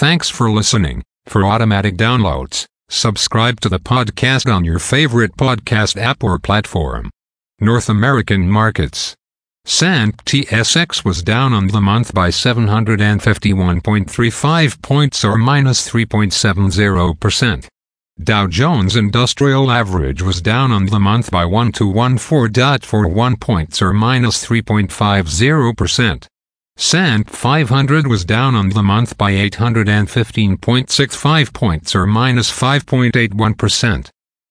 Thanks for listening. For automatic downloads, subscribe to the podcast on your favorite podcast app or platform. North American markets. S&P TSX was down on the month by 751.35 points or minus 3.70%. Dow Jones Industrial Average was down on the month by 1214.41 points or minus 3.50%. S&P 500 was down on the month by 815.65 points or minus 5.81%.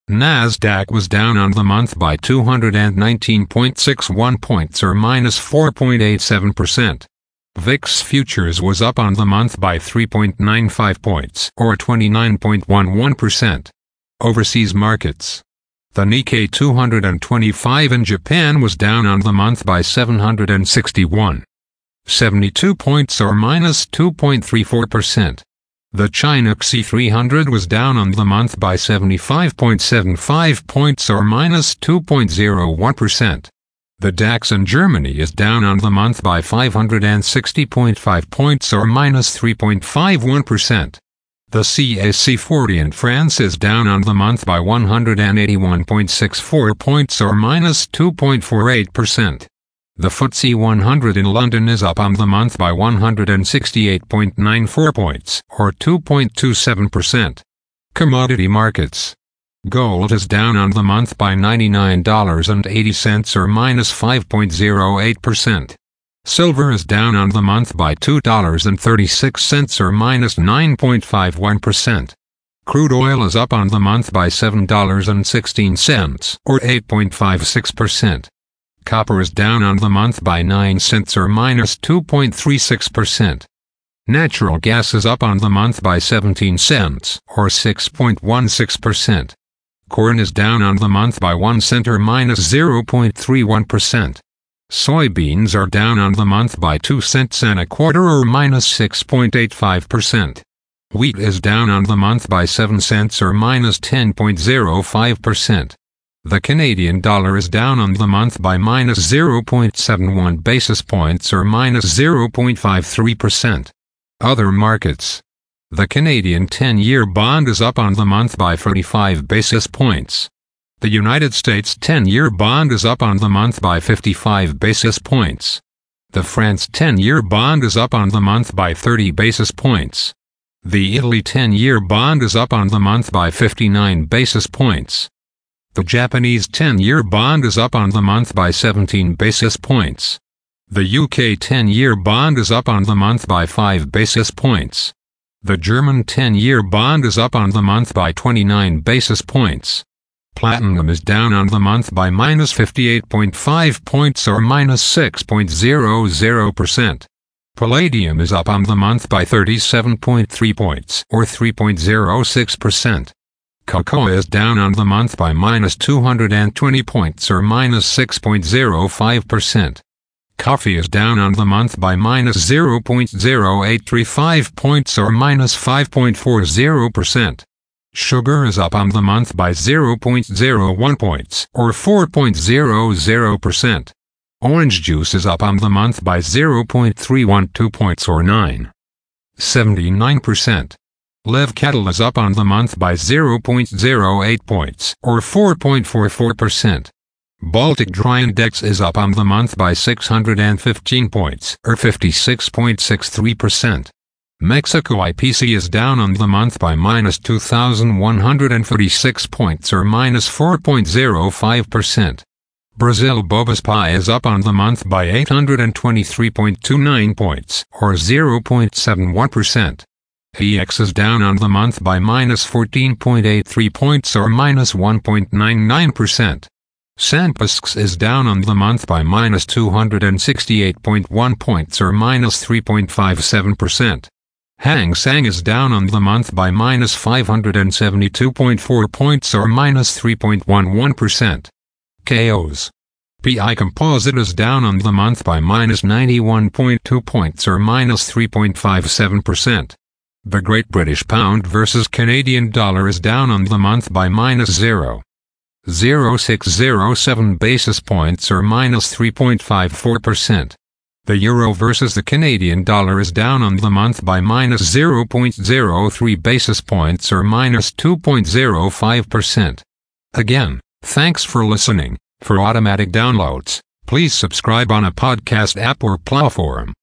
Nasdaq was down on the month by 219.61 points or minus 4.87%. VIX futures was up on the month by 3.95 points or 29.11%. Overseas markets. The Nikkei 225 in Japan was down on the month by 761. 72 points or minus 2.34%. The China CSI 300 was down on the month by 75.75 points or minus 2.01%. The DAX in Germany is down on the month by 560.5 points or minus 3.51%. The CAC 40 in France is down on the month by 181.64 points or minus 2.48%. The FTSE 100 in London is up on the month by 168.94 points, or 2.27%. Commodity markets. Gold is down on the month by $99.80 or minus 5.08%. Silver is down on the month by $2.36 or minus 9.51%. Crude oil is up on the month by $7.16 or 8.56%. Copper is down on the month by 9 cents or minus 2.36%. Natural gas is up on the month by 17 cents or 6.16%. Corn is down on the month by 1 cent or minus 0.31%. Soybeans are down on the month by 2 cents and a quarter or minus 6.85%. Wheat is down on the month by 7 cents or minus 10.05%. The Canadian dollar is down on the month by minus 0.71 basis points or minus 0.53%. Other markets. The Canadian 10-year bond is up on the month by 35 basis points. The United States 10-year bond is up on the month by 55 basis points. The France 10-year bond is up on the month by 30 basis points. The Italy 10-year bond is up on the month by 59 basis points. The Japanese 10-year bond is up on the month by 17 basis points. The UK 10-year bond is up on the month by 5 basis points. The German 10-year bond is up on the month by 29 basis points. Platinum is down on the month by minus 58.5 points or minus 6.00%. Palladium is up on the month by 37.3 points or 3.06%. Cocoa is down on the month by minus 220 points or minus 6.05%. Coffee is down on the month by minus 0.0835 points or minus 5.40%. Sugar is up on the month by 0.01 points or 4.00%. Orange juice is up on the month by 0.312 points or 9.79%. Live cattle is up on the month by 0.08 points, or 4.44%. Baltic Dry Index is up on the month by 615 points, or 56.63%. Mexico IPC is down on the month by minus 2,136 points, or minus 4.05%. Brazil Bobas Bovespa is up on the month by 823.29 points, or 0.71%. EX is down on the month by minus 14.83 points or minus 1.99%. S&P ASX is down on the month by minus 268.1 points or minus 3.57%. Hang Seng is down on the month by minus 572.4 points or minus 3.11%. KOs. PI Composite is down on the month by minus 91.2 points or minus 3.57%. The Great British Pound versus Canadian Dollar is down on the month by minus 0. 0607 basis points or minus 3.54%. The euro versus the Canadian dollar is down on the month by minus 0.03 basis points or minus 2.05%. Again, thanks for listening. For automatic downloads, please subscribe on a podcast app or platform.